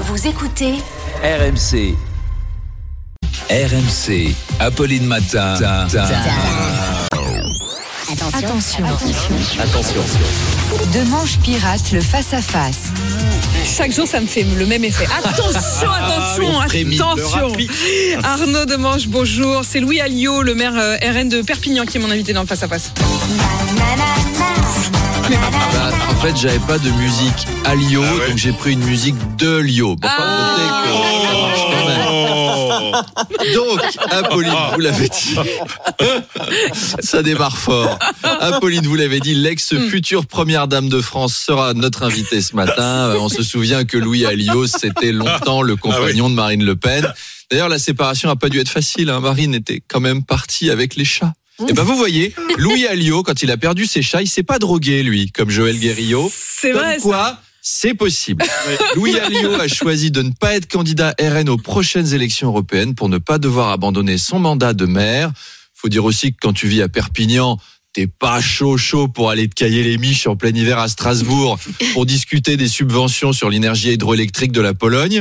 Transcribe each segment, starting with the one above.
Vous écoutez RMC. RMC. Apolline Matin. Attention. Attention. Demanche pirate, le face-à-face. Chaque jour, ça me fait le même effet. Attention, attention, attention. Arnaud Demange, bonjour. C'est Louis Alliot, le maire euh, RN de Perpignan, qui est mon invité dans le face-à-face. Bah, en fait, j'avais pas de musique à Lio, Ah donc j'ai pris une musique de Lio. Bon, faut Ah. noter que ça marche quand même. Donc, Apolline, vous l'avez dit. Ça démarre fort. Apolline, vous l'avez dit, l'ex-future première dame de France sera notre invitée ce matin. Euh, On se souvient que Louis Alliot, c'était longtemps le compagnon de Marine Le Pen. D'ailleurs, la séparation n'a pas dû être facile. hein. Marine était quand même partie avec les chats. Et ben vous voyez, Louis Alliot, quand il a perdu ses chats, il s'est pas drogué lui, comme Joël Guerrillo. C'est vrai. quoi, c'est possible. Louis Alliot a choisi de ne pas être candidat RN aux prochaines élections européennes pour ne pas devoir abandonner son mandat de maire. Faut dire aussi que quand tu vis à Perpignan, t'es pas chaud chaud pour aller te cailler les miches en plein hiver à Strasbourg pour discuter des subventions sur l'énergie hydroélectrique de la Pologne.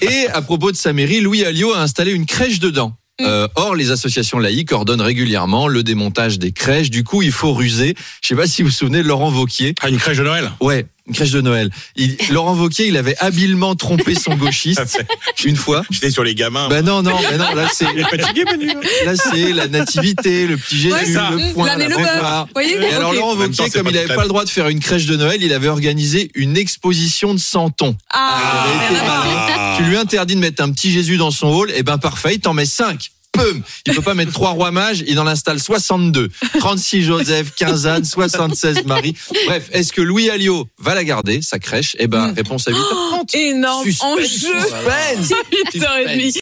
Et à propos de sa mairie, Louis Alliot a installé une crèche dedans. Euh, or, les associations laïques ordonnent régulièrement le démontage des crèches. Du coup, il faut ruser. Je sais pas si vous vous souvenez de Laurent Vauquier. Ah, une crèche de Noël? Ouais, une crèche de Noël. Il, Laurent Vauquier, il avait habilement trompé son gauchiste une fois. J'étais sur les gamins. Ben non, non, ben non, là c'est Il est fatigué, Manu. là c'est la nativité, le petit Jésus, Ouais, le et la le bœuf. Et alors. Laurent Vauquier, comme il n'avait pas le droit de faire une crèche de Noël, il avait organisé une exposition de santons. Ah, malin. Tu lui interdis de mettre un petit Jésus dans son hall, et ben parfait, il t'en met 5. Peum Il peut pas mettre trois rois mages, il en installe 62. 36 Joseph, 15 Anne, 76 Marie. Bref, est-ce que Louis Alliot va la garder, sa crèche? Eh ben, réponse à 8h30. Énorme Suspense, enjeu. suspense. 8h30.